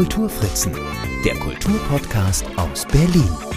Kulturfritzen, der Kulturpodcast aus Berlin.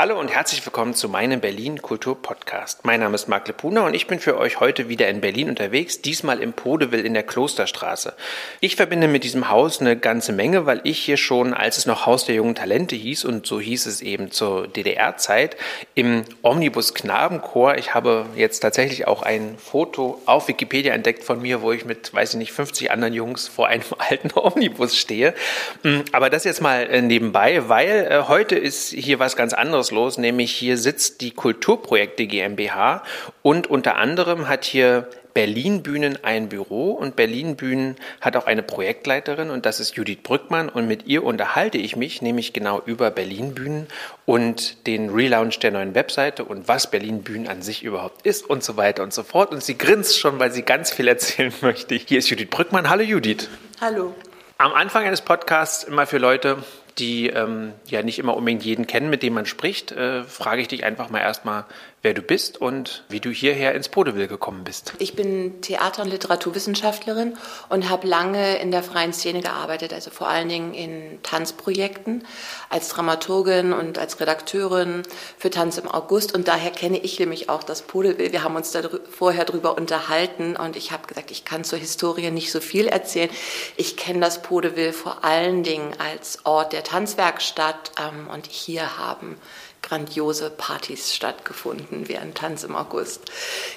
Hallo und herzlich willkommen zu meinem Berlin Kultur Podcast. Mein Name ist Marc Lepuna und ich bin für euch heute wieder in Berlin unterwegs, diesmal im Podeville in der Klosterstraße. Ich verbinde mit diesem Haus eine ganze Menge, weil ich hier schon, als es noch Haus der jungen Talente hieß und so hieß es eben zur DDR-Zeit, im Omnibus Knabenchor, ich habe jetzt tatsächlich auch ein Foto auf Wikipedia entdeckt von mir, wo ich mit, weiß ich nicht, 50 anderen Jungs vor einem alten Omnibus stehe. Hm, aber das jetzt mal äh, nebenbei, weil äh, heute ist hier was ganz anderes los, nämlich hier sitzt die Kulturprojekte GmbH und unter anderem hat hier Berlin Bühnen ein Büro und Berlin Bühnen hat auch eine Projektleiterin und das ist Judith Brückmann und mit ihr unterhalte ich mich nämlich genau über Berlin Bühnen und den Relaunch der neuen Webseite und was Berlin Bühnen an sich überhaupt ist und so weiter und so fort und sie grinst schon, weil sie ganz viel erzählen möchte. Hier ist Judith Brückmann. Hallo Judith. Hallo. Am Anfang eines Podcasts immer für Leute, die ähm, ja nicht immer unbedingt jeden kennen, mit dem man spricht, äh, frage ich dich einfach mal erstmal, wer du bist und wie du hierher ins Podeville gekommen bist. Ich bin Theater- und Literaturwissenschaftlerin und habe lange in der freien Szene gearbeitet, also vor allen Dingen in Tanzprojekten als Dramaturgin und als Redakteurin für Tanz im August. Und daher kenne ich nämlich auch das Podeville. Wir haben uns da vorher drüber unterhalten und ich habe gesagt, ich kann zur Historie nicht so viel erzählen. Ich kenne das Podeville vor allen Dingen als Ort der Tanzwerkstatt ähm, und hier haben grandiose Partys stattgefunden während Tanz im August.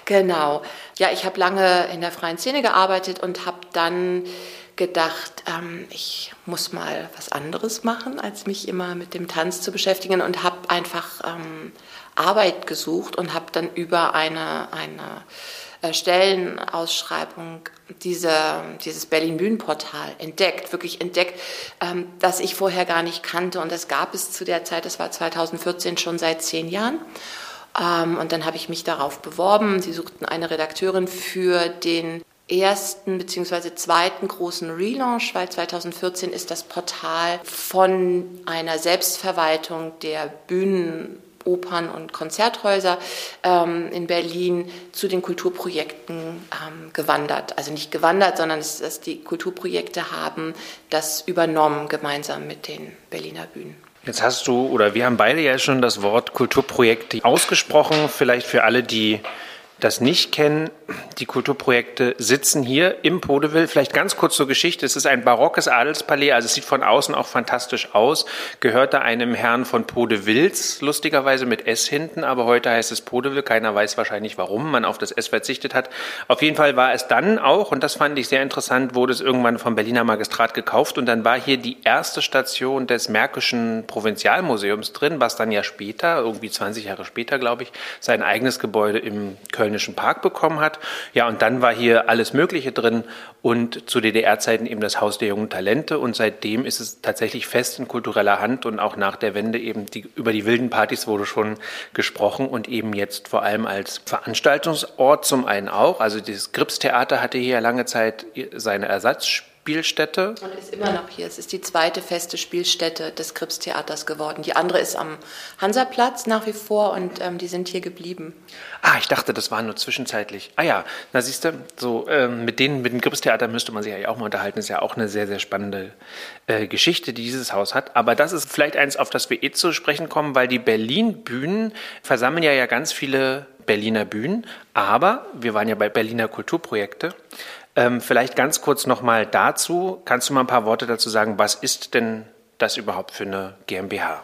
Genau. Ja, ich habe lange in der freien Szene gearbeitet und habe dann gedacht, ähm, ich muss mal was anderes machen, als mich immer mit dem Tanz zu beschäftigen und habe einfach ähm, Arbeit gesucht und habe dann über eine, eine Stellenausschreibung diese, dieses Berlin-Bühnenportal entdeckt, wirklich entdeckt, ähm, das ich vorher gar nicht kannte. Und das gab es zu der Zeit, das war 2014 schon seit zehn Jahren. Ähm, und dann habe ich mich darauf beworben. Sie suchten eine Redakteurin für den ersten bzw. zweiten großen Relaunch, weil 2014 ist das Portal von einer Selbstverwaltung der Bühnen Opern und Konzerthäuser ähm, in Berlin zu den Kulturprojekten ähm, gewandert. Also nicht gewandert, sondern es, dass die Kulturprojekte haben das übernommen gemeinsam mit den Berliner Bühnen. Jetzt hast du oder wir haben beide ja schon das Wort Kulturprojekte ausgesprochen. Vielleicht für alle, die das nicht kennen, die Kulturprojekte sitzen hier im Podeville. Vielleicht ganz kurz zur Geschichte. Es ist ein barockes Adelspalais, also es sieht von außen auch fantastisch aus. Gehörte einem Herrn von Podevilles, lustigerweise mit S hinten, aber heute heißt es Podeville. Keiner weiß wahrscheinlich, warum man auf das S verzichtet hat. Auf jeden Fall war es dann auch, und das fand ich sehr interessant, wurde es irgendwann vom Berliner Magistrat gekauft und dann war hier die erste Station des Märkischen Provinzialmuseums drin, was dann ja später, irgendwie 20 Jahre später, glaube ich, sein eigenes Gebäude im Kölnischen Park bekommen hat. Ja, und dann war hier alles Mögliche drin und zu DDR-Zeiten eben das Haus der jungen Talente und seitdem ist es tatsächlich fest in kultureller Hand und auch nach der Wende eben die, über die wilden Partys wurde schon gesprochen und eben jetzt vor allem als Veranstaltungsort zum einen auch. Also das Gripstheater hatte hier lange Zeit seine Ersatzspiele Spielstätte. Und ist immer noch hier. Es ist die zweite feste Spielstätte des Krippstheaters geworden. Die andere ist am Hansaplatz nach wie vor und ähm, die sind hier geblieben. Ah, ich dachte, das war nur zwischenzeitlich. Ah ja, na siehst du, so ähm, mit denen, mit dem Krippstheater müsste man sich ja auch mal unterhalten. Das ist ja auch eine sehr, sehr spannende äh, Geschichte, die dieses Haus hat. Aber das ist vielleicht eins, auf das wir eh zu sprechen kommen, weil die Berlin-Bühnen versammeln ja ja ganz viele Berliner Bühnen, aber wir waren ja bei Berliner Kulturprojekte. Ähm, vielleicht ganz kurz nochmal dazu. Kannst du mal ein paar Worte dazu sagen, was ist denn das überhaupt für eine GmbH?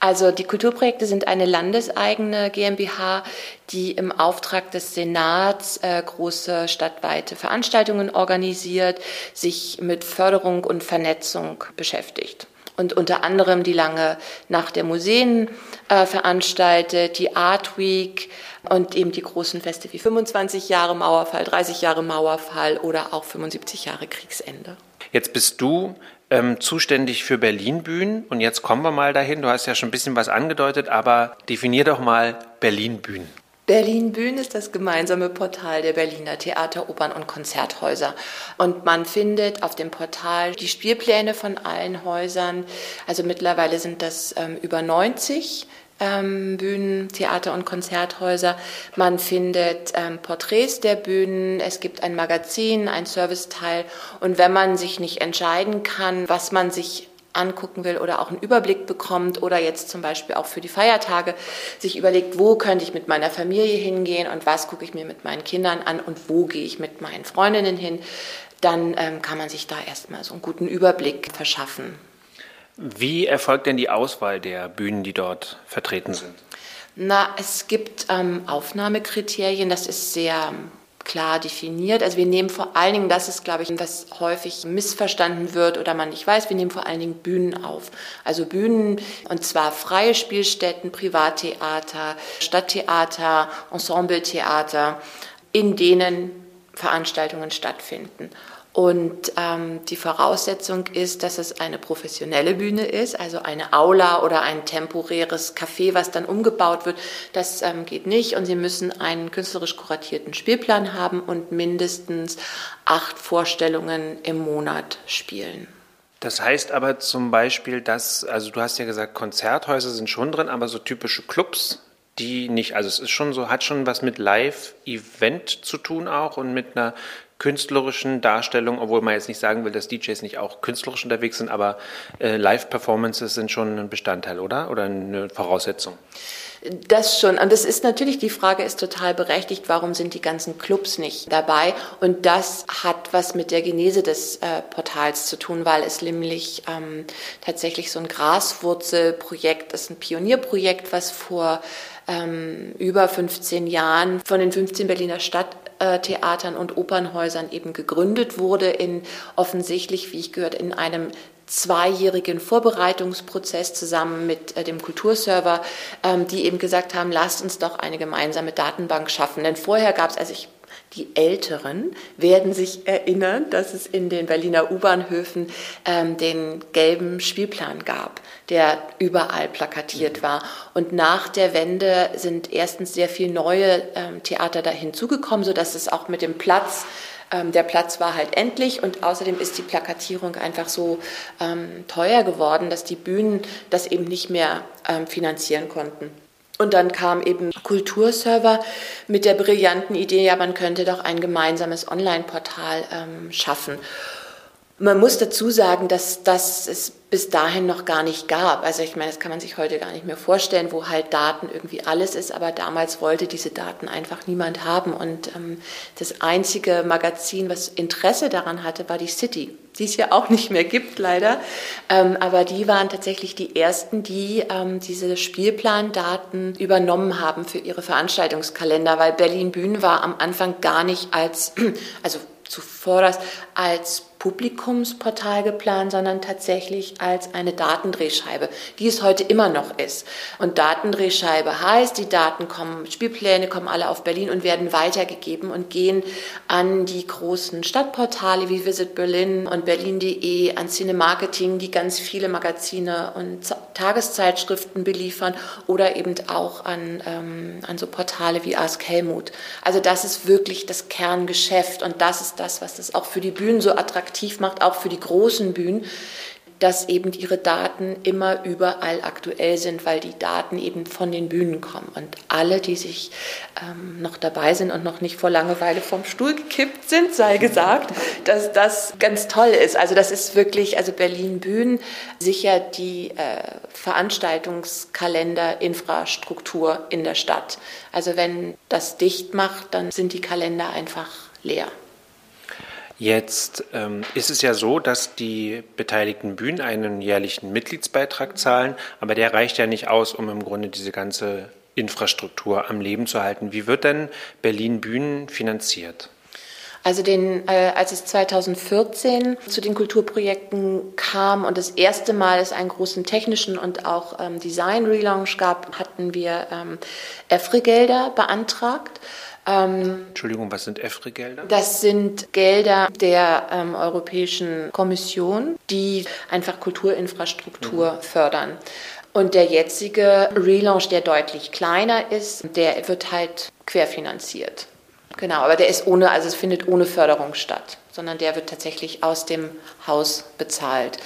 Also die Kulturprojekte sind eine landeseigene GmbH, die im Auftrag des Senats äh, große stadtweite Veranstaltungen organisiert, sich mit Förderung und Vernetzung beschäftigt und unter anderem die lange Nacht der Museen äh, veranstaltet, die Art Week und eben die großen Feste wie 25 Jahre Mauerfall, 30 Jahre Mauerfall oder auch 75 Jahre Kriegsende. Jetzt bist du ähm, zuständig für Berlin-Bühnen und jetzt kommen wir mal dahin. Du hast ja schon ein bisschen was angedeutet, aber definier doch mal Berlin-Bühnen. Berlin Bühnen ist das gemeinsame Portal der Berliner Theater, Opern und Konzerthäuser. Und man findet auf dem Portal die Spielpläne von allen Häusern. Also mittlerweile sind das ähm, über 90 ähm, Bühnen, Theater und Konzerthäuser. Man findet ähm, Porträts der Bühnen, es gibt ein Magazin, ein Serviceteil. Und wenn man sich nicht entscheiden kann, was man sich angucken will oder auch einen Überblick bekommt oder jetzt zum Beispiel auch für die Feiertage sich überlegt, wo könnte ich mit meiner Familie hingehen und was gucke ich mir mit meinen Kindern an und wo gehe ich mit meinen Freundinnen hin, dann ähm, kann man sich da erstmal so einen guten Überblick verschaffen. Wie erfolgt denn die Auswahl der Bühnen, die dort vertreten sind? Na, es gibt ähm, Aufnahmekriterien, das ist sehr klar definiert. Also wir nehmen vor allen Dingen, das ist, glaube ich, was häufig missverstanden wird oder man nicht weiß, wir nehmen vor allen Dingen Bühnen auf. Also Bühnen, und zwar freie Spielstätten, Privattheater, Stadttheater, Ensembletheater, in denen Veranstaltungen stattfinden. Und ähm, die Voraussetzung ist, dass es eine professionelle Bühne ist, also eine Aula oder ein temporäres Café, was dann umgebaut wird. Das ähm, geht nicht. Und Sie müssen einen künstlerisch kuratierten Spielplan haben und mindestens acht Vorstellungen im Monat spielen. Das heißt aber zum Beispiel, dass, also du hast ja gesagt, Konzerthäuser sind schon drin, aber so typische Clubs, die nicht. Also es ist schon so, hat schon was mit Live-Event zu tun auch und mit einer künstlerischen Darstellung, obwohl man jetzt nicht sagen will, dass DJs nicht auch künstlerisch unterwegs sind, aber äh, Live-Performances sind schon ein Bestandteil, oder? Oder eine Voraussetzung? Das schon. Und das ist natürlich, die Frage ist total berechtigt, warum sind die ganzen Clubs nicht dabei? Und das hat was mit der Genese des äh, Portals zu tun, weil es nämlich ähm, tatsächlich so ein Graswurzelprojekt ist, ein Pionierprojekt, was vor ähm, über 15 Jahren von den 15 Berliner Stadttheatern und Opernhäusern eben gegründet wurde, in offensichtlich, wie ich gehört, in einem zweijährigen Vorbereitungsprozess zusammen mit äh, dem Kulturserver, ähm, die eben gesagt haben, lasst uns doch eine gemeinsame Datenbank schaffen. Denn vorher gab es, also ich die Älteren werden sich erinnern, dass es in den Berliner U-Bahnhöfen ähm, den gelben Spielplan gab, der überall plakatiert war. Und nach der Wende sind erstens sehr viele neue ähm, Theater da hinzugekommen, sodass es auch mit dem Platz ähm, der Platz war halt endlich und außerdem ist die Plakatierung einfach so ähm, teuer geworden, dass die Bühnen das eben nicht mehr ähm, finanzieren konnten. Und dann kam eben Kulturserver mit der brillanten Idee, ja, man könnte doch ein gemeinsames Online-Portal ähm, schaffen. Man muss dazu sagen, dass, dass es bis dahin noch gar nicht gab. Also ich meine, das kann man sich heute gar nicht mehr vorstellen, wo halt Daten irgendwie alles ist, aber damals wollte diese Daten einfach niemand haben. Und ähm, das einzige Magazin, was Interesse daran hatte, war die City, die es ja auch nicht mehr gibt, leider. Ähm, aber die waren tatsächlich die ersten, die ähm, diese Spielplandaten übernommen haben für ihre Veranstaltungskalender, weil Berlin Bühnen war am Anfang gar nicht als, also zuvor als Publikumsportal geplant, sondern tatsächlich als eine Datendrehscheibe, die es heute immer noch ist. Und Datendrehscheibe heißt, die Daten kommen, Spielpläne kommen alle auf Berlin und werden weitergegeben und gehen an die großen Stadtportale wie Visit Berlin und Berlin.de, an Cinemarketing, die ganz viele Magazine und Tageszeitschriften beliefern oder eben auch an, ähm, an so Portale wie Ask Helmut. Also das ist wirklich das Kerngeschäft und das ist das, was das auch für die Bühnen so attraktiv macht, auch für die großen Bühnen, dass eben ihre Daten immer überall aktuell sind, weil die Daten eben von den Bühnen kommen. Und alle, die sich ähm, noch dabei sind und noch nicht vor Langeweile vom Stuhl gekippt sind, sei gesagt, dass das ganz toll ist. Also das ist wirklich, also Berlin Bühnen sichert die äh, Veranstaltungskalender-Infrastruktur in der Stadt. Also wenn das dicht macht, dann sind die Kalender einfach leer. Jetzt ähm, ist es ja so, dass die beteiligten Bühnen einen jährlichen Mitgliedsbeitrag zahlen, aber der reicht ja nicht aus, um im Grunde diese ganze Infrastruktur am Leben zu halten. Wie wird denn Berlin Bühnen finanziert? Also den, äh, als es 2014 zu den Kulturprojekten kam und das erste Mal es einen großen technischen und auch ähm, Design-Relaunch gab, hatten wir ähm, EFRE-Gelder beantragt. Ähm, Entschuldigung, was sind EFRE-Gelder? Das sind Gelder der ähm, Europäischen Kommission, die einfach Kulturinfrastruktur mhm. fördern. Und der jetzige Relaunch, der deutlich kleiner ist, der wird halt querfinanziert. Genau, aber der ist ohne, also es findet ohne Förderung statt, sondern der wird tatsächlich aus dem Haus bezahlt.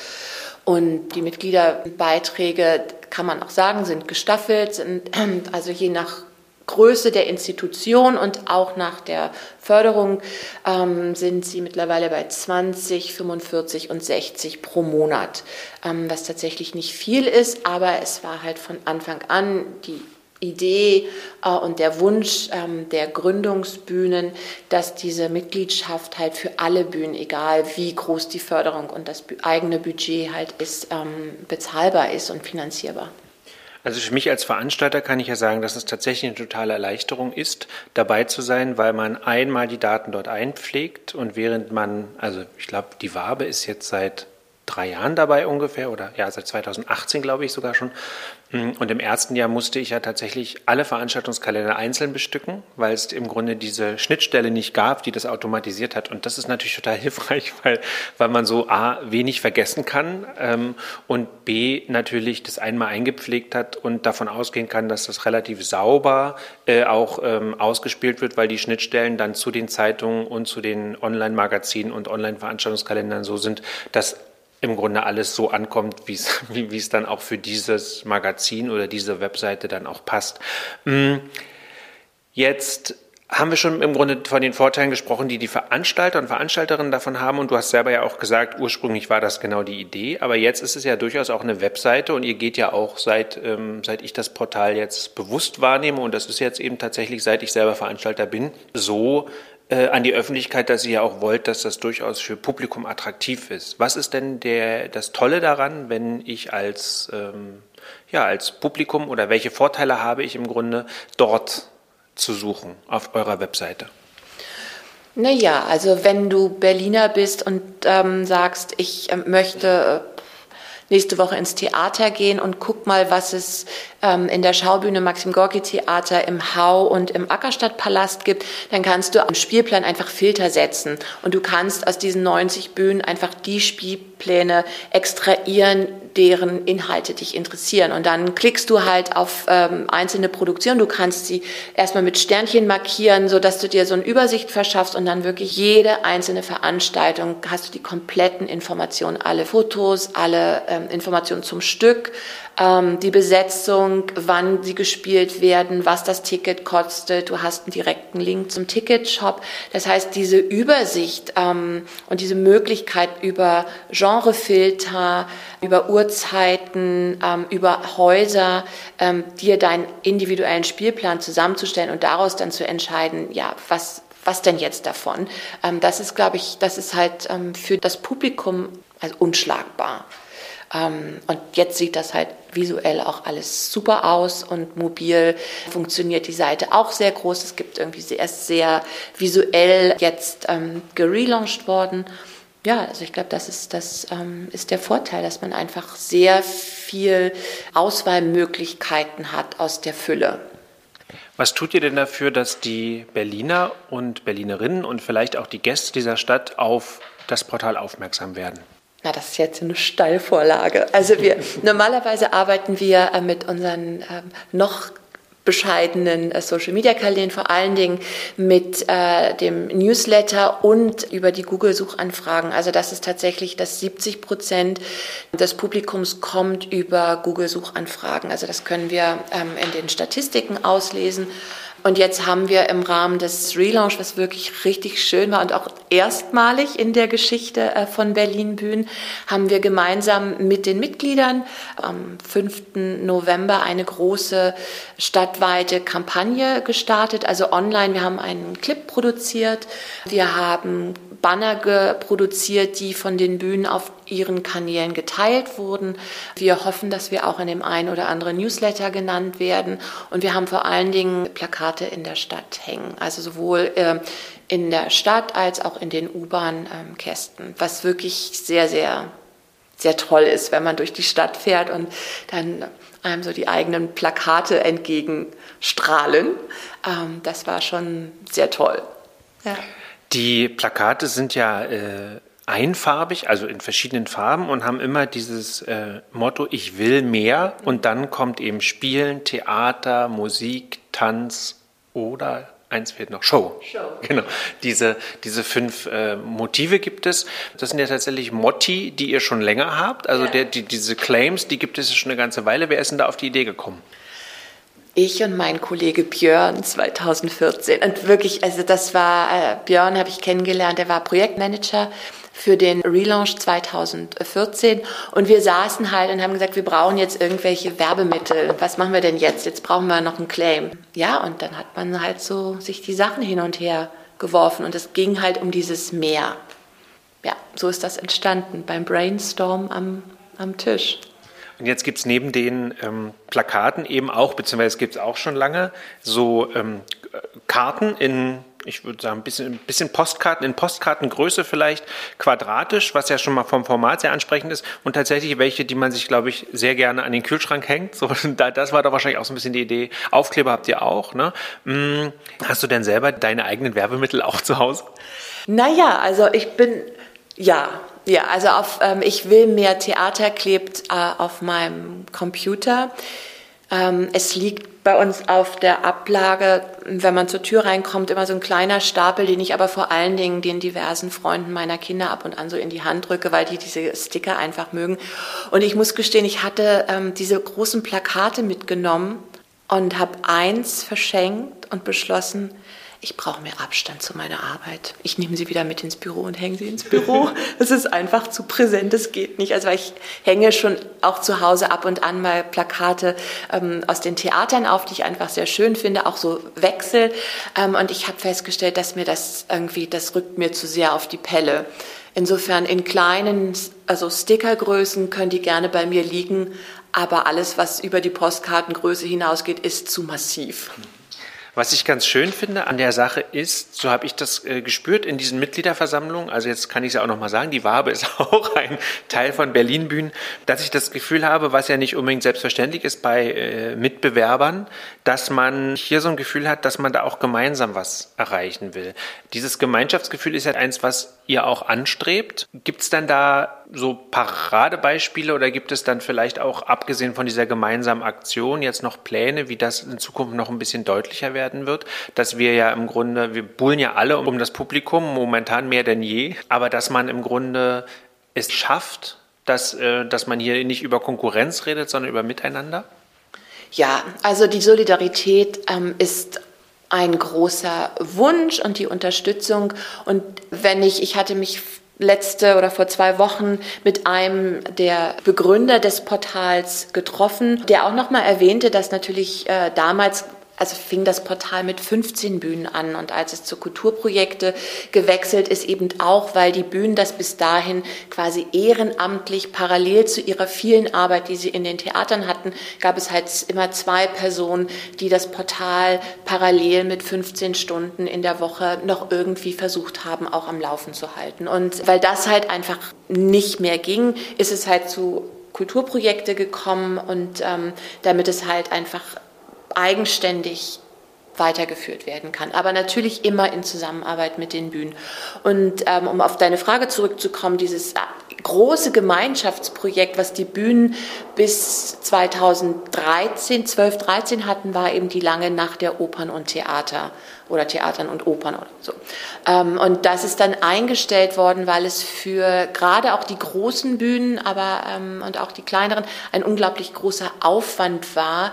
Und die Mitgliederbeiträge, kann man auch sagen, sind gestaffelt, sind also je nach Größe der Institution und auch nach der Förderung ähm, sind sie mittlerweile bei 20, 45 und 60 pro Monat, ähm, was tatsächlich nicht viel ist, aber es war halt von Anfang an die Idee äh, und der Wunsch ähm, der Gründungsbühnen, dass diese Mitgliedschaft halt für alle Bühnen, egal wie groß die Förderung und das eigene Budget halt ist, ähm, bezahlbar ist und finanzierbar. Also für mich als Veranstalter kann ich ja sagen, dass es tatsächlich eine totale Erleichterung ist, dabei zu sein, weil man einmal die Daten dort einpflegt und während man, also ich glaube, die Wabe ist jetzt seit drei Jahren dabei ungefähr oder ja, seit 2018 glaube ich sogar schon. Und im ersten Jahr musste ich ja tatsächlich alle Veranstaltungskalender einzeln bestücken, weil es im Grunde diese Schnittstelle nicht gab, die das automatisiert hat. Und das ist natürlich total hilfreich, weil, weil man so A, wenig vergessen kann ähm, und B, natürlich das einmal eingepflegt hat und davon ausgehen kann, dass das relativ sauber äh, auch ähm, ausgespielt wird, weil die Schnittstellen dann zu den Zeitungen und zu den Online-Magazinen und Online-Veranstaltungskalendern so sind, dass im Grunde alles so ankommt, wie es, dann auch für dieses Magazin oder diese Webseite dann auch passt. Mm, jetzt haben wir schon im Grunde von den Vorteilen gesprochen, die die Veranstalter und Veranstalterinnen davon haben. Und du hast selber ja auch gesagt, ursprünglich war das genau die Idee. Aber jetzt ist es ja durchaus auch eine Webseite und ihr geht ja auch seit, ähm, seit ich das Portal jetzt bewusst wahrnehme, und das ist jetzt eben tatsächlich, seit ich selber Veranstalter bin, so äh, an die Öffentlichkeit, dass ihr ja auch wollt, dass das durchaus für Publikum attraktiv ist. Was ist denn der, das Tolle daran, wenn ich als, ähm, ja, als Publikum oder welche Vorteile habe ich im Grunde dort zu suchen auf eurer Webseite? Naja, also wenn du Berliner bist und ähm, sagst, ich äh, möchte äh, nächste Woche ins Theater gehen und guck mal, was es ähm, in der Schaubühne Maxim Gorki Theater im Hau und im Ackerstadtpalast gibt, dann kannst du am Spielplan einfach Filter setzen und du kannst aus diesen 90 Bühnen einfach die Spielpläne extrahieren, deren Inhalte dich interessieren. Und dann klickst du halt auf ähm, einzelne Produktionen. Du kannst sie erstmal mit Sternchen markieren, so dass du dir so eine Übersicht verschaffst und dann wirklich jede einzelne Veranstaltung hast du die kompletten Informationen, alle Fotos, alle ähm, Informationen zum Stück, ähm, die Besetzung, wann sie gespielt werden, was das Ticket kostet. Du hast einen direkten Link zum Ticketshop. Das heißt, diese Übersicht ähm, und diese Möglichkeit über Genrefilter, über Uhrzeiten, ähm, über Häuser, ähm, dir deinen individuellen Spielplan zusammenzustellen und daraus dann zu entscheiden, ja, was was denn jetzt davon? Ähm, das ist, glaube ich, das ist halt ähm, für das Publikum also unschlagbar. Ähm, und jetzt sieht das halt visuell auch alles super aus und mobil funktioniert die Seite auch sehr groß. Es gibt irgendwie erst sehr visuell jetzt ähm, gelauncht worden. Ja, also ich glaube, das ist, das ähm, ist der Vorteil, dass man einfach sehr viel Auswahlmöglichkeiten hat aus der Fülle. Was tut ihr denn dafür, dass die Berliner und Berlinerinnen und vielleicht auch die Gäste dieser Stadt auf das Portal aufmerksam werden? Na, das ist jetzt eine Steilvorlage. Also wir normalerweise arbeiten wir äh, mit unseren ähm, noch bescheidenen äh, Social Media Kanälen, vor allen Dingen mit äh, dem Newsletter und über die Google Suchanfragen. Also das ist tatsächlich, dass 70 Prozent des Publikums kommt über Google Suchanfragen. Also das können wir ähm, in den Statistiken auslesen. Und jetzt haben wir im Rahmen des Relaunch, was wirklich richtig schön war und auch erstmalig in der Geschichte äh, von Berlin Bühnen, haben wir gemeinsam mit den Mitgliedern am 5. November eine große stadtweite Kampagne gestartet, also online. Wir haben einen Clip produziert. Wir haben Banner produziert, die von den Bühnen auf ihren Kanälen geteilt wurden. Wir hoffen, dass wir auch in dem einen oder anderen Newsletter genannt werden. Und wir haben vor allen Dingen Plakate in der Stadt hängen, also sowohl äh, in der Stadt als auch in den U-Bahn-Kästen, was wirklich sehr, sehr, sehr toll ist, wenn man durch die Stadt fährt und dann einem so die eigenen Plakate entgegenstrahlen. Ähm, das war schon sehr toll. Ja. Die Plakate sind ja äh, einfarbig, also in verschiedenen Farben und haben immer dieses äh, Motto, ich will mehr. Und dann kommt eben Spielen, Theater, Musik, Tanz oder eins fehlt noch, Show. Show. Genau. Diese, diese fünf äh, Motive gibt es. Das sind ja tatsächlich Motti, die ihr schon länger habt. Also Ja. der, die, diese Claims, die gibt es schon eine ganze Weile. Wer ist denn da auf die Idee gekommen? Ich und mein Kollege Björn 2014. Und wirklich, also das war, äh, Björn habe ich kennengelernt, der war Projektmanager für den Relaunch 2014. Und wir saßen halt und haben gesagt, wir brauchen jetzt irgendwelche Werbemittel. Was machen wir denn jetzt? Jetzt brauchen wir noch einen Claim. Ja, und dann hat man halt so sich die Sachen hin und her geworfen. Und es ging halt um dieses Meer. Ja, so ist das entstanden beim Brainstorm am, am Tisch. Und jetzt gibt es neben den ähm, Plakaten eben auch, beziehungsweise es gibt es auch schon lange, so ähm, äh, Karten in, ich würde sagen, ein bisschen, ein bisschen Postkarten, in Postkartengröße vielleicht, quadratisch, was ja schon mal vom Format sehr ansprechend ist. Und tatsächlich welche, die man sich, glaube ich, sehr gerne an den Kühlschrank hängt. So, da, das war doch wahrscheinlich auch so ein bisschen die Idee. Aufkleber habt ihr auch. Ne? Hm, hast du denn selber deine eigenen Werbemittel auch zu Hause? Naja, also ich bin, ja, ja, also auf, ähm, ich will mehr Theater klebt äh, auf meinem Computer. Ähm, es liegt bei uns auf der Ablage, wenn man zur Tür reinkommt, immer so ein kleiner Stapel, den ich aber vor allen Dingen den diversen Freunden meiner Kinder ab und an so in die Hand drücke, weil die diese Sticker einfach mögen. Und ich muss gestehen, ich hatte ähm, diese großen Plakate mitgenommen und habe eins verschenkt und beschlossen, ich brauche mehr Abstand zu meiner Arbeit. Ich nehme sie wieder mit ins Büro und hänge sie ins Büro. Es ist einfach zu präsent, es geht nicht. Also ich hänge schon auch zu Hause ab und an mal Plakate ähm, aus den Theatern auf, die ich einfach sehr schön finde, auch so Wechsel. Ähm, und ich habe festgestellt, dass mir das irgendwie, das rückt mir zu sehr auf die Pelle. Insofern in kleinen, also Stickergrößen können die gerne bei mir liegen, aber alles, was über die Postkartengröße hinausgeht, ist zu massiv. Was ich ganz schön finde an der Sache ist, so habe ich das äh, gespürt in diesen Mitgliederversammlungen, also jetzt kann ich es ja auch nochmal sagen, die Wabe ist auch ein Teil von Berlin Bühnen, dass ich das Gefühl habe, was ja nicht unbedingt selbstverständlich ist bei äh, Mitbewerbern, dass man hier so ein Gefühl hat, dass man da auch gemeinsam was erreichen will. Dieses Gemeinschaftsgefühl ist ja eins, was ihr auch anstrebt. Gibt es dann da so Paradebeispiele oder gibt es dann vielleicht auch, abgesehen von dieser gemeinsamen Aktion, jetzt noch Pläne, wie das in Zukunft noch ein bisschen deutlicher werden wird? Dass wir ja im Grunde, wir bullen ja alle um das Publikum, momentan mehr denn je, aber dass man im Grunde es schafft, dass, äh, dass man hier nicht über Konkurrenz redet, sondern über Miteinander? Ja, also die Solidarität ähm, ist ein großer Wunsch und die Unterstützung. Und wenn ich, ich hatte mich letzte oder vor zwei Wochen mit einem der Begründer des Portals getroffen, der auch nochmal erwähnte, dass natürlich äh, damals also fing das Portal mit 15 Bühnen an und als es zu Kulturprojekte gewechselt ist, eben auch, weil die Bühnen das bis dahin quasi ehrenamtlich parallel zu ihrer vielen Arbeit, die sie in den Theatern hatten, gab es halt immer zwei Personen, die das Portal parallel mit 15 Stunden in der Woche noch irgendwie versucht haben, auch am Laufen zu halten. Und weil das halt einfach nicht mehr ging, ist es halt zu Kulturprojekte gekommen und ähm, damit es halt einfach eigenständig weitergeführt werden kann. Aber natürlich immer in Zusammenarbeit mit den Bühnen. Und ähm, um auf deine Frage zurückzukommen, dieses große Gemeinschaftsprojekt, was die Bühnen bis 2013, 12, 13 hatten, war eben die lange Nacht der Opern und Theater oder Theatern und Opern oder so. Ähm, und das ist dann eingestellt worden, weil es für gerade auch die großen Bühnen, aber ähm, und auch die kleineren ein unglaublich großer Aufwand war,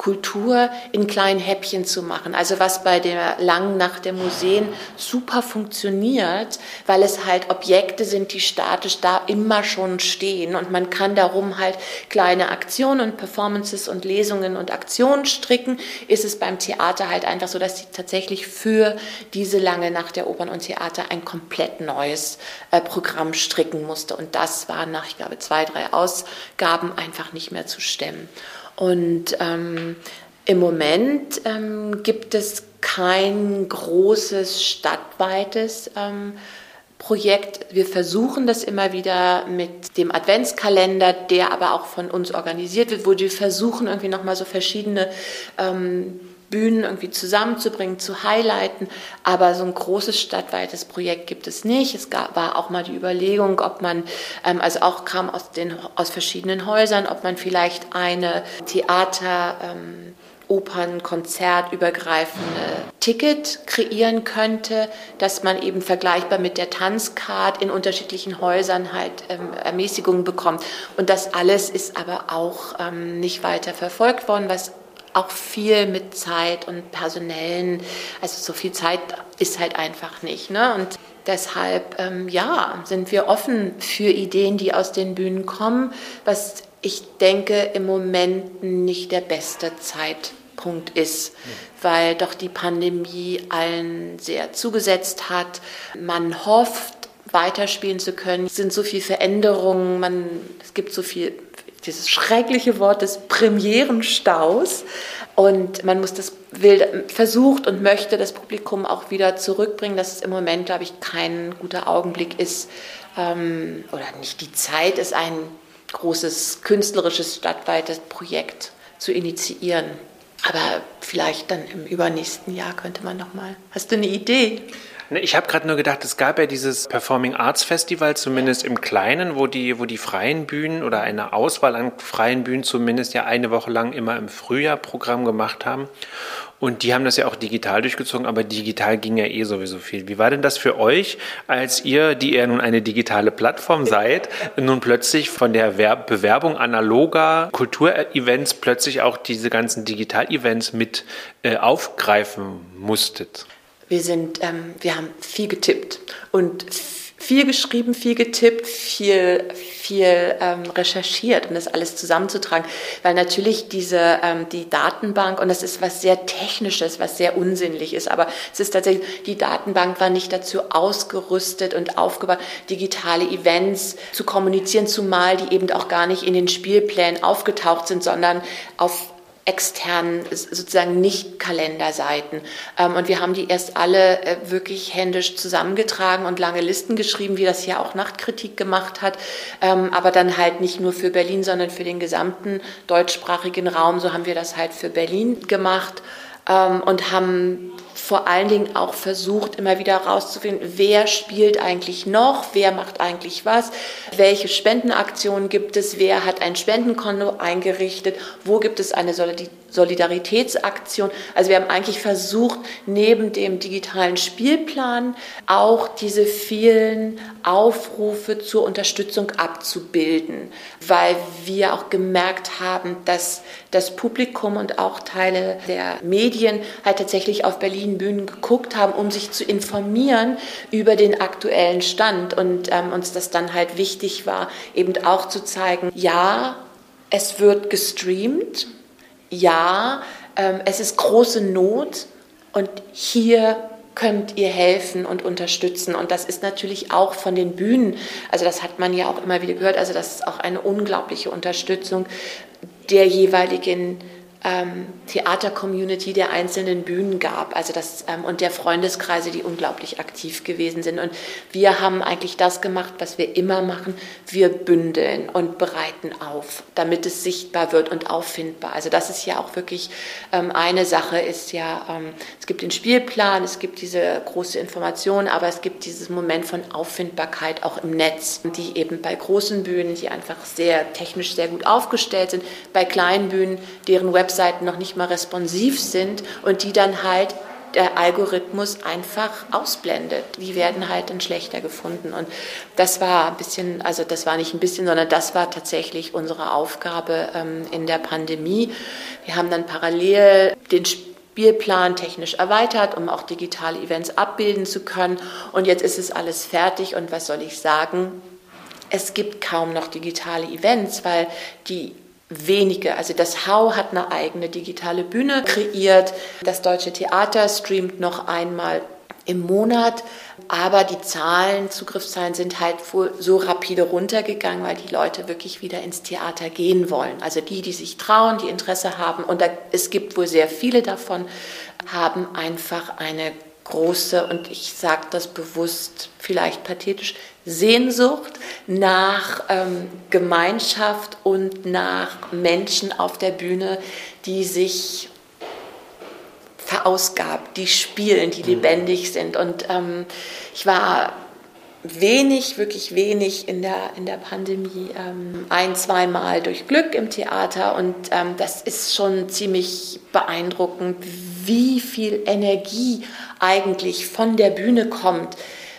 Kultur in kleinen Häppchen zu machen. Also was bei der langen Nacht der Museen super funktioniert, weil es halt Objekte sind, die statisch da immer schon stehen und man kann darum halt kleine Aktionen und Performances und Lesungen und Aktionen stricken, ist es beim Theater halt einfach so, dass sie tatsächlich für diese lange Nacht der Opern und Theater ein komplett neues äh, Programm stricken musste und das war nach, ich glaube, zwei, drei Ausgaben einfach nicht mehr zu stemmen. Und ähm, im Moment ähm, gibt es kein großes stadtweites ähm, Projekt. Wir versuchen das immer wieder mit dem Adventskalender, der aber auch von uns organisiert wird, wo wir versuchen irgendwie nochmal so verschiedene ähm, Bühnen irgendwie zusammenzubringen, zu highlighten. Aber so ein großes stadtweites Projekt gibt es nicht. Es gab, war auch mal die Überlegung, ob man, ähm, also auch kam aus, den, aus verschiedenen Häusern, ob man vielleicht eine Theater, ähm, Opern, Konzert übergreifende Ticket kreieren könnte, dass man eben vergleichbar mit der Tanzcard in unterschiedlichen Häusern halt ähm, Ermäßigungen bekommt. Und das alles ist aber auch ähm, nicht weiter verfolgt worden, was auch viel mit Zeit und personellen, also so viel Zeit ist halt einfach nicht. Ne? Und deshalb, ähm, ja, sind wir offen für Ideen, die aus den Bühnen kommen, was ich denke im Moment nicht der beste Zeitpunkt ist, weil doch die Pandemie allen sehr zugesetzt hat. Man hofft, weiterspielen zu können. Es sind so viele Veränderungen, man, es gibt so viel dieses schreckliche Wort des Premierenstaus. Und man muss das will, versucht und möchte das Publikum auch wieder zurückbringen, dass es im Moment, glaube ich, kein guter Augenblick ist ähm, oder nicht die Zeit ist, ein großes künstlerisches stadtweites Projekt zu initiieren. Aber vielleicht dann im übernächsten Jahr könnte man noch mal. Hast du eine Idee? Ne, ich habe gerade nur gedacht, es gab ja dieses Performing Arts Festival, zumindest im Kleinen, wo die, wo die freien Bühnen oder eine Auswahl an freien Bühnen zumindest ja eine Woche lang immer im Frühjahr Programm gemacht haben. Und die haben das ja auch digital durchgezogen, aber digital ging ja eh sowieso viel. Wie war denn das für euch, als ihr, die ihr nun eine digitale Plattform seid, nun plötzlich von der Bewerbung analoger Kulturevents plötzlich auch diese ganzen Digital-Events mit äh, aufgreifen musstet? Wir sind, ähm, wir haben viel getippt und viel geschrieben, viel getippt, viel, viel ähm, recherchiert, um das alles zusammenzutragen, weil natürlich diese ähm, die Datenbank und das ist was sehr Technisches, was sehr unsinnlich ist, aber es ist tatsächlich die Datenbank war nicht dazu ausgerüstet und aufgebaut, digitale Events zu kommunizieren, zumal die eben auch gar nicht in den Spielplänen aufgetaucht sind, sondern auf externen, sozusagen nicht Kalenderseiten. Ähm, und wir haben die erst alle äh, wirklich händisch zusammengetragen und lange Listen geschrieben, wie das ja auch Nachtkritik gemacht hat. Ähm, aber dann halt nicht nur für Berlin, sondern für den gesamten deutschsprachigen Raum. So haben wir das halt für Berlin gemacht ähm, und haben vor allen Dingen auch versucht, immer wieder herauszufinden, wer spielt eigentlich noch, wer macht eigentlich was, welche Spendenaktionen gibt es, wer hat ein Spendenkonto eingerichtet, wo gibt es eine Solidaritätsaktion. Also wir haben eigentlich versucht, neben dem digitalen Spielplan auch diese vielen Aufrufe zur Unterstützung abzubilden, weil wir auch gemerkt haben, dass das Publikum und auch Teile der Medien halt tatsächlich auf Berlin Bühnen geguckt haben, um sich zu informieren über den aktuellen Stand und ähm, uns das dann halt wichtig war, eben auch zu zeigen, ja, es wird gestreamt, ja, ähm, es ist große Not und hier könnt ihr helfen und unterstützen. Und das ist natürlich auch von den Bühnen, also das hat man ja auch immer wieder gehört, also das ist auch eine unglaubliche Unterstützung der jeweiligen ähm, Theater-Community der einzelnen Bühnen gab, also das ähm, und der Freundeskreise, die unglaublich aktiv gewesen sind. Und wir haben eigentlich das gemacht, was wir immer machen: Wir bündeln und bereiten auf, damit es sichtbar wird und auffindbar. Also das ist ja auch wirklich ähm, eine Sache. Ist ja, ähm, es gibt den Spielplan, es gibt diese große Information, aber es gibt dieses Moment von Auffindbarkeit auch im Netz, die eben bei großen Bühnen, die einfach sehr technisch sehr gut aufgestellt sind, bei kleinen Bühnen, deren Web Webseiten noch nicht mal responsiv sind und die dann halt der Algorithmus einfach ausblendet. Die werden halt dann schlechter gefunden. Und das war ein bisschen, also das war nicht ein bisschen, sondern das war tatsächlich unsere Aufgabe ähm, in der Pandemie. Wir haben dann parallel den Spielplan technisch erweitert, um auch digitale Events abbilden zu können. Und jetzt ist es alles fertig. Und was soll ich sagen? Es gibt kaum noch digitale Events, weil die wenige. Also das Hau hat eine eigene digitale Bühne kreiert. Das Deutsche Theater streamt noch einmal im Monat, aber die Zahlen, Zugriffszahlen sind halt so rapide runtergegangen, weil die Leute wirklich wieder ins Theater gehen wollen. Also die, die sich trauen, die Interesse haben, und da, es gibt wohl sehr viele davon, haben einfach eine große, und ich sage das bewusst vielleicht pathetisch, Sehnsucht nach ähm, Gemeinschaft und nach Menschen auf der Bühne, die sich verausgabt, die spielen, die mhm. lebendig sind. Und ähm, ich war wenig, wirklich wenig in der, in der Pandemie, ähm, ein, zweimal durch Glück im Theater. Und ähm, das ist schon ziemlich beeindruckend, wie viel Energie eigentlich von der Bühne kommt,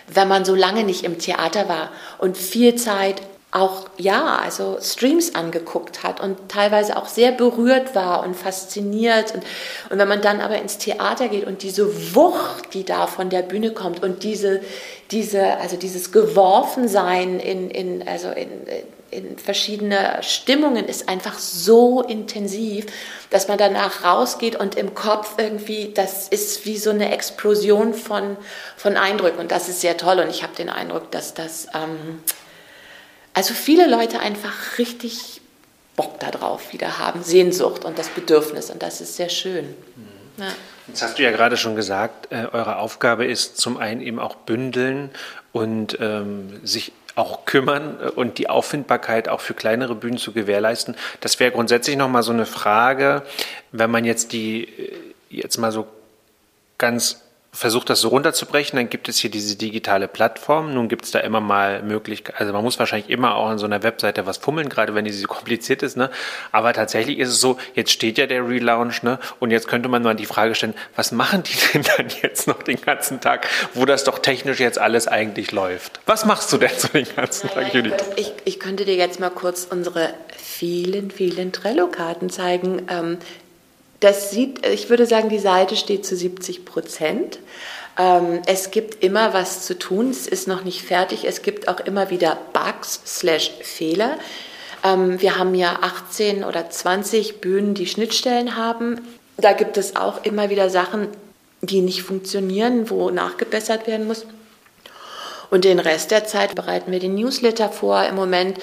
wenn man so lange nicht im Theater war. Und viel Zeit auch ja, also Streams angeguckt hat und teilweise auch sehr berührt war und fasziniert. Und, und wenn man dann aber ins Theater geht und diese Wucht, die da von der Bühne kommt und diese, diese, also dieses Geworfensein in, in, also in, in verschiedene Stimmungen ist einfach so intensiv, dass man danach rausgeht und im Kopf irgendwie, das ist wie so eine Explosion von, von Eindrücken und das ist sehr toll und ich habe den Eindruck, dass das ähm, also viele Leute einfach richtig Bock darauf wieder haben, Sehnsucht und das Bedürfnis und das ist sehr schön. Mhm. Ja. Jetzt hast du ja gerade schon gesagt, äh, eure Aufgabe ist zum einen eben auch bündeln und ähm, sich auch kümmern und die Auffindbarkeit auch für kleinere Bühnen zu gewährleisten. Das wäre grundsätzlich nochmal so eine Frage, wenn man jetzt die äh, jetzt mal so ganz versucht das so runterzubrechen, dann gibt es hier diese digitale Plattform. Nun gibt es da immer mal Möglichkeiten, also man muss wahrscheinlich immer auch an so einer Webseite was fummeln, gerade wenn die so kompliziert ist, ne? Aber tatsächlich ist es so, jetzt steht ja der Relaunch, ne? Und jetzt könnte man mal die Frage stellen, was machen die denn dann jetzt noch den ganzen Tag, wo das doch technisch jetzt alles eigentlich läuft? Was machst du denn so den ganzen naja, Tag, Judith? Ich, ich, könnte dir jetzt mal kurz unsere vielen, vielen Trello-Karten zeigen. Ähm, das sieht, ich würde sagen, die Seite steht zu 70 Prozent. Ähm, es gibt immer was zu tun, es ist noch nicht fertig, es gibt auch immer wieder Bugs slash Fehler. Ähm, wir haben ja 18 oder 20 Bühnen, die Schnittstellen haben. Da gibt es auch immer wieder Sachen, die nicht funktionieren, wo nachgebessert werden muss. Und den Rest der Zeit bereiten wir den Newsletter vor. Im Moment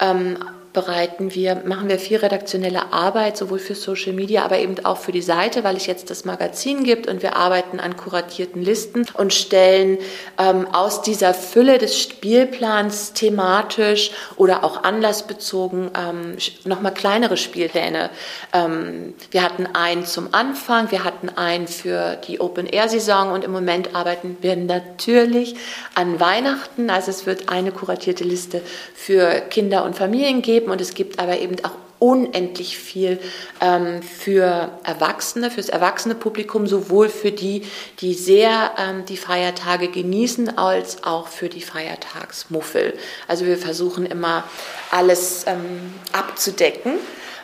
ähm, bereiten wir, machen wir viel redaktionelle Arbeit, sowohl für Social Media, aber eben auch für die Seite, weil es jetzt das Magazin gibt und wir arbeiten an kuratierten Listen und stellen ähm, aus dieser Fülle des Spielplans thematisch oder auch anlassbezogen ähm, nochmal kleinere Spielpläne. Ähm, wir hatten einen zum Anfang, wir hatten einen für die Open-Air-Saison und im Moment arbeiten wir natürlich an Weihnachten. Also es wird eine kuratierte Liste für Kinder und Familien geben geben und es gibt aber eben auch unendlich viel ähm, für Erwachsene, fürs erwachsene Publikum, sowohl für die, die sehr ähm, die Feiertage genießen, als auch für die Feiertagsmuffel. Also wir versuchen immer alles ähm, abzudecken.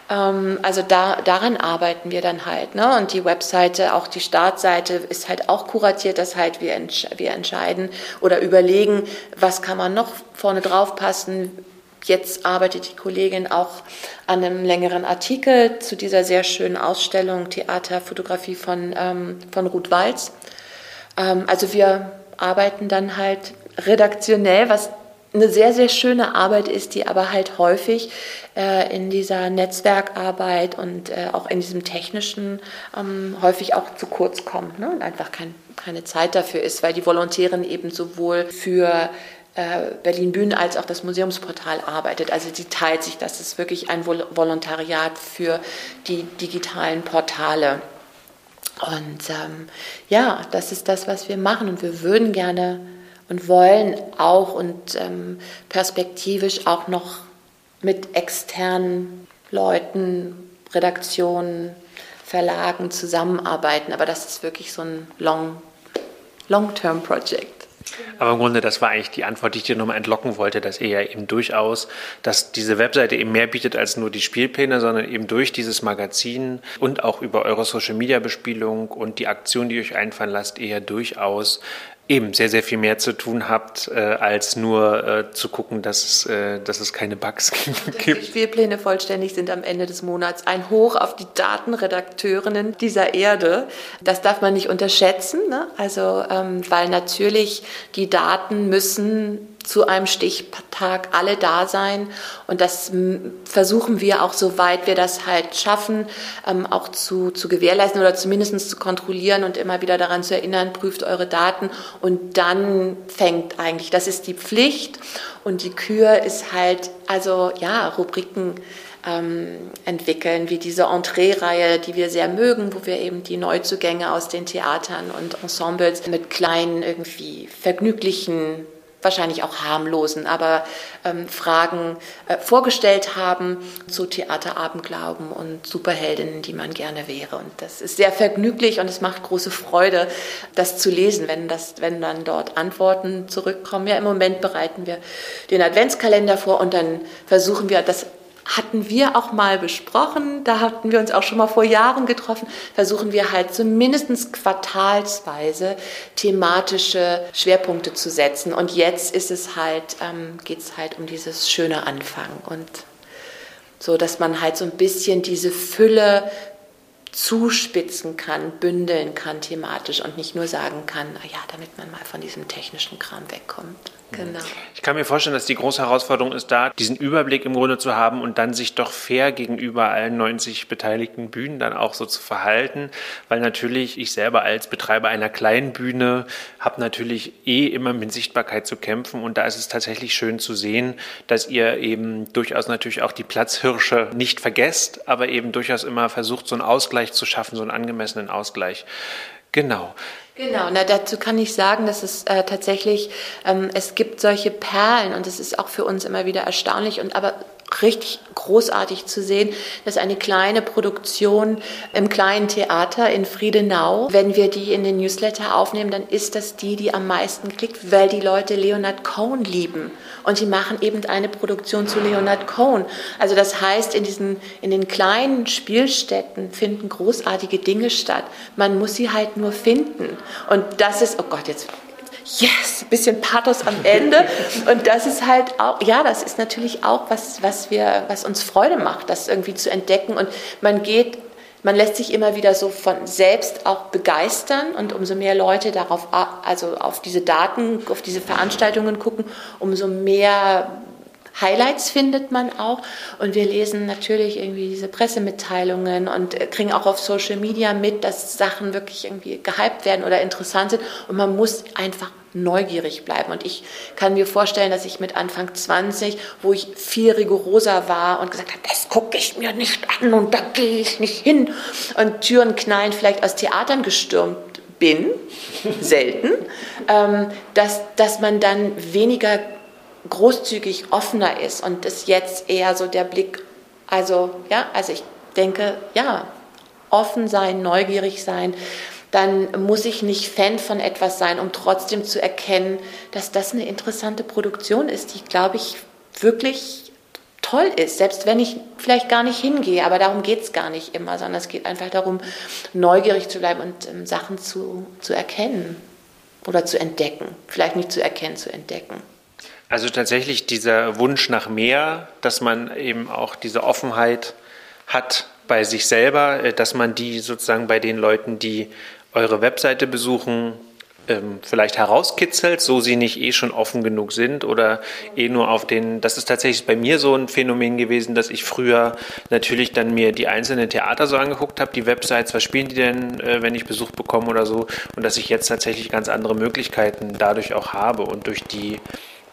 Ähm, also da, daran arbeiten wir dann halt. Ne? Und die Webseite, auch die Startseite ist halt auch kuratiert. Das heißt, wir, entsch wir entscheiden oder überlegen, was kann man noch vorne drauf passen, Jetzt arbeitet die Kollegin auch an einem längeren Artikel zu dieser sehr schönen Ausstellung Theaterfotografie von, ähm, von Ruth Walz. Ähm, also wir arbeiten dann halt redaktionell, was eine sehr, sehr schöne Arbeit ist, die aber halt häufig äh, in dieser Netzwerkarbeit und äh, auch in diesem technischen ähm, häufig auch zu kurz kommt ne? und einfach kein, keine Zeit dafür ist, weil die Volontärin eben sowohl für Berlin Bühnen als auch das Museumsportal arbeitet. Also sie teilt sich, das ist wirklich ein Volontariat für die digitalen Portale. Und ähm, ja, das ist das, was wir machen. Und wir würden gerne und wollen auch und ähm, perspektivisch auch noch mit externen Leuten, Redaktionen, Verlagen zusammenarbeiten. Aber das ist wirklich so ein Long, Long-Term-Project. Aber im Grunde, das war eigentlich die Antwort, die ich dir nochmal entlocken wollte, dass ihr ja eben durchaus, dass diese Webseite eben mehr bietet als nur die Spielpläne, sondern eben durch dieses Magazin und auch über eure Social Media Bespielung und die Aktion, die ihr euch einfallen lasst, ja durchaus eben sehr, sehr viel mehr zu tun habt, äh, als nur äh, zu gucken, dass äh, dass es keine Bugs gibt. Die Spielpläne vollständig sind am Ende des Monats ein Hoch auf die Datenredakteurinnen dieser Erde. Das darf man nicht unterschätzen, ne? also ähm, weil natürlich die Daten müssen zu einem Stichtag alle da sein. Und das versuchen wir auch, soweit wir das halt schaffen, ähm, auch zu, zu gewährleisten oder zumindest zu kontrollieren und immer wieder daran zu erinnern, prüft eure Daten. Und dann fängt eigentlich, das ist die Pflicht. Und die Kür ist halt, also ja, Rubriken ähm, entwickeln, wie diese Entree-Reihe, die wir sehr mögen, wo wir eben die Neuzugänge aus den Theatern und Ensembles mit kleinen, irgendwie vergnüglichen wahrscheinlich auch harmlosen, aber ähm, Fragen äh, vorgestellt haben zu Theaterabenglauben und Superheldinnen, die man gerne wäre. Und das ist sehr vergnüglich und es macht große Freude, das zu lesen, wenn, das, wenn dann dort Antworten zurückkommen. Ja, im Moment bereiten wir den Adventskalender vor und dann versuchen wir das hatten wir auch mal besprochen, da hatten wir uns auch schon mal vor Jahren getroffen, versuchen wir halt zumindest quartalsweise thematische Schwerpunkte zu setzen. Und jetzt ist es halt, ähm, geht es halt um dieses schöne Anfang und so, dass man halt so ein bisschen diese Fülle zuspitzen kann, bündeln kann thematisch und nicht nur sagen kann, na ja, damit man mal von diesem technischen Kram wegkommt. Genau. Ich kann mir vorstellen, dass die große Herausforderung ist, da diesen Überblick im Grunde zu haben und dann sich doch fair gegenüber allen 90 beteiligten Bühnen dann auch so zu verhalten, weil natürlich ich selber als Betreiber einer kleinen Bühne habe natürlich eh immer mit Sichtbarkeit zu kämpfen und da ist es tatsächlich schön zu sehen, dass ihr eben durchaus natürlich auch die Platzhirsche nicht vergesst, aber eben durchaus immer versucht, so einen Ausgleich zu schaffen, so einen angemessenen Ausgleich. Genau. Genau, na, dazu kann ich sagen, dass es äh, tatsächlich, ähm, es gibt solche Perlen und es ist auch für uns immer wieder erstaunlich und aber richtig großartig zu sehen, dass eine kleine Produktion im kleinen Theater in Friedenau, wenn wir die in den Newsletter aufnehmen, dann ist das die, die am meisten klickt, weil die Leute Leonard Cohen lieben. Und die machen eben eine Produktion zu Leonard Cohen. Also das heißt, in, diesen, in den kleinen Spielstätten finden großartige Dinge statt. Man muss sie halt nur finden. Und das ist, oh Gott, jetzt yes, bisschen Pathos am Ende. Und das ist halt auch, ja, das ist natürlich auch was, was wir, was uns Freude macht, das irgendwie zu entdecken. Und man geht, man lässt sich immer wieder so von selbst auch begeistern und umso mehr Leute darauf, also auf diese Daten, auf diese Veranstaltungen gucken, umso mehr Highlights findet man auch. Und wir lesen natürlich irgendwie diese Pressemitteilungen und äh, kriegen auch auf Social Media mit, dass Sachen wirklich irgendwie gehypt werden oder interessant sind. Und man muss einfach neugierig bleiben. Und ich kann mir vorstellen, dass ich mit Anfang 20, wo ich viel rigoroser war und gesagt habe, das gucke ich mir nicht an und da gehe ich nicht hin und Türen knallen vielleicht aus Theatern gestürmt bin, selten, ähm, dass, dass man dann weniger großzügig offener ist und ist jetzt eher so der Blick, also ja, also ich denke, ja, offen sein, neugierig sein, dann muss ich nicht Fan von etwas sein, um trotzdem zu erkennen, dass das eine interessante Produktion ist, die, glaube ich, wirklich toll ist, selbst wenn ich vielleicht gar nicht hingehe, aber darum geht es gar nicht immer, sondern es geht einfach darum, neugierig zu bleiben und ähm, Sachen zu, zu erkennen oder zu entdecken. Vielleicht nicht zu erkennen, zu entdecken. Also tatsächlich dieser Wunsch nach mehr, dass man eben auch diese Offenheit hat bei sich selber, äh, dass man die sozusagen bei den Leuten, die eure Webseite besuchen, ähm, vielleicht herauskitzelt, so sie nicht eh schon offen genug sind oder eh nur auf den, das ist tatsächlich bei mir so ein Phänomen gewesen, dass ich früher natürlich dann mir die einzelnen Theater so angeguckt habe, die Websites, was spielen die denn, äh, wenn ich Besuch bekomme oder so und dass ich jetzt tatsächlich ganz andere Möglichkeiten dadurch auch habe und durch die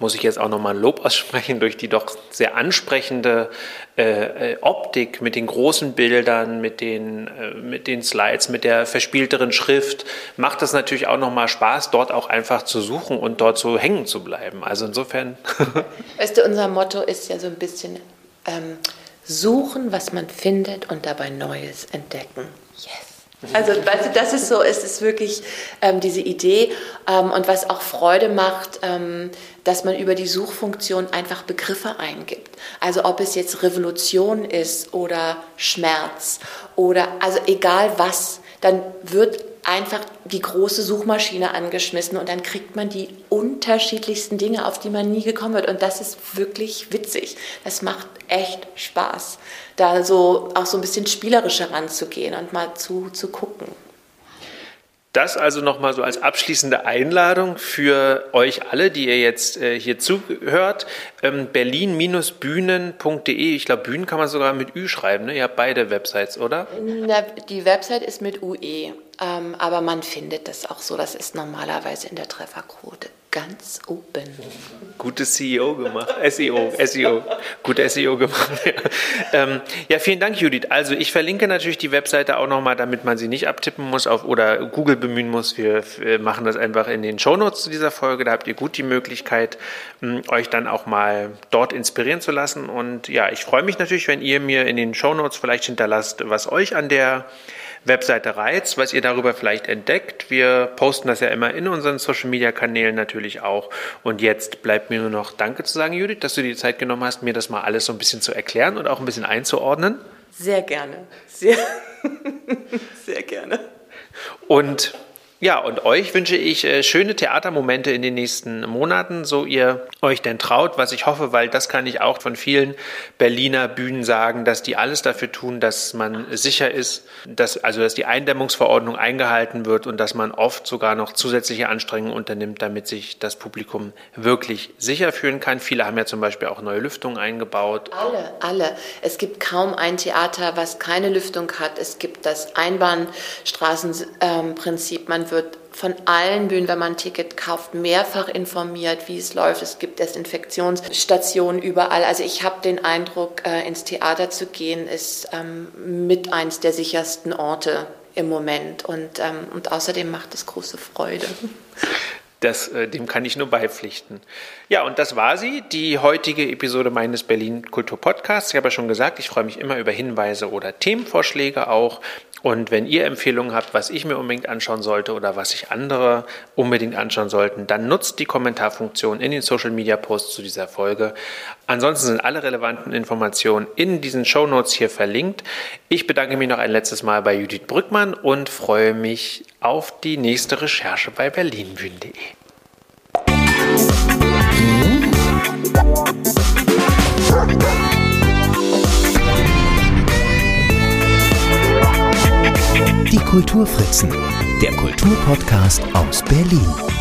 muss ich jetzt auch nochmal ein Lob aussprechen, durch die doch sehr ansprechende äh, äh, Optik mit den großen Bildern, mit den, äh, mit den Slides, mit der verspielteren Schrift, macht es natürlich auch nochmal Spaß, dort auch einfach zu suchen und dort so hängen zu bleiben. Also insofern. weißt du, unser Motto ist ja so ein bisschen ähm, suchen, was man findet und dabei Neues entdecken. Yes. Also weißt du, das ist so, es ist wirklich ähm, diese Idee ähm, und was auch Freude macht, ähm, dass man über die Suchfunktion einfach Begriffe eingibt. Also ob es jetzt Revolution ist oder Schmerz oder also egal was, dann wird einfach die große Suchmaschine angeschmissen und dann kriegt man die unterschiedlichsten Dinge, auf die man nie gekommen wird. Und das ist wirklich witzig. Das macht echt Spaß, da so auch so ein bisschen spielerischer ranzugehen und mal zu, zu gucken. Das also nochmal so als abschließende Einladung für euch alle, die ihr jetzt äh, hier zuhört. Ähm, Berlin-bühnen.de. Ich glaube, Bühnen kann man sogar mit Ü schreiben. Ne? Ihr habt beide Websites, oder? Na, die Website ist mit UE. Ähm, aber man findet das auch so, das ist normalerweise in der Trefferquote ganz oben. Gutes CEO gemacht, SEO, SEO, gut SEO gemacht. Ja. Ähm, ja, vielen Dank, Judith. Also ich verlinke natürlich die Webseite auch nochmal, damit man sie nicht abtippen muss auf, oder Google bemühen muss. Wir, wir machen das einfach in den Shownotes zu dieser Folge. Da habt ihr gut die Möglichkeit, mh, euch dann auch mal dort inspirieren zu lassen. Und ja, ich freue mich natürlich, wenn ihr mir in den Shownotes vielleicht hinterlasst, was euch an der Webseite reizt, was ihr darüber vielleicht entdeckt. Wir posten das ja immer in unseren Social Media Kanälen natürlich auch. Und jetzt bleibt mir nur noch Danke zu sagen, Judith, dass du dir die Zeit genommen hast, mir das mal alles so ein bisschen zu erklären und auch ein bisschen einzuordnen. Sehr gerne. Sehr, sehr gerne. Und ja, und euch wünsche ich äh, schöne Theatermomente in den nächsten Monaten, so ihr euch denn traut, was ich hoffe, weil das kann ich auch von vielen Berliner Bühnen sagen, dass die alles dafür tun, dass man sicher ist, dass, also dass die Eindämmungsverordnung eingehalten wird und dass man oft sogar noch zusätzliche Anstrengungen unternimmt, damit sich das Publikum wirklich sicher fühlen kann. Viele haben ja zum Beispiel auch neue Lüftungen eingebaut. Alle, alle. Es gibt kaum ein Theater, was keine Lüftung hat. Es gibt das Einbahnstraßenprinzip. Man wird von allen Bühnen, wenn man ein Ticket kauft, mehrfach informiert, wie es läuft. Es gibt Desinfektionsstationen überall. Also ich habe den Eindruck, äh, ins Theater zu gehen, ist ähm, mit eins der sichersten Orte im Moment. Und, ähm, und außerdem macht es große Freude. Das, äh, dem kann ich nur beipflichten. Ja, und das war sie, die heutige Episode meines Berlin Kultur Podcasts. Ich habe ja schon gesagt, ich freue mich immer über Hinweise oder Themenvorschläge auch. Und wenn ihr Empfehlungen habt, was ich mir unbedingt anschauen sollte oder was sich andere unbedingt anschauen sollten, dann nutzt die Kommentarfunktion in den Social Media Posts zu dieser Folge. Ansonsten sind alle relevanten Informationen in diesen Show Notes hier verlinkt. Ich bedanke mich noch ein letztes Mal bei Judith Brückmann und freue mich auf die nächste Recherche bei berlinbühnen.de. Die Kulturfritzen, der Kulturpodcast aus Berlin.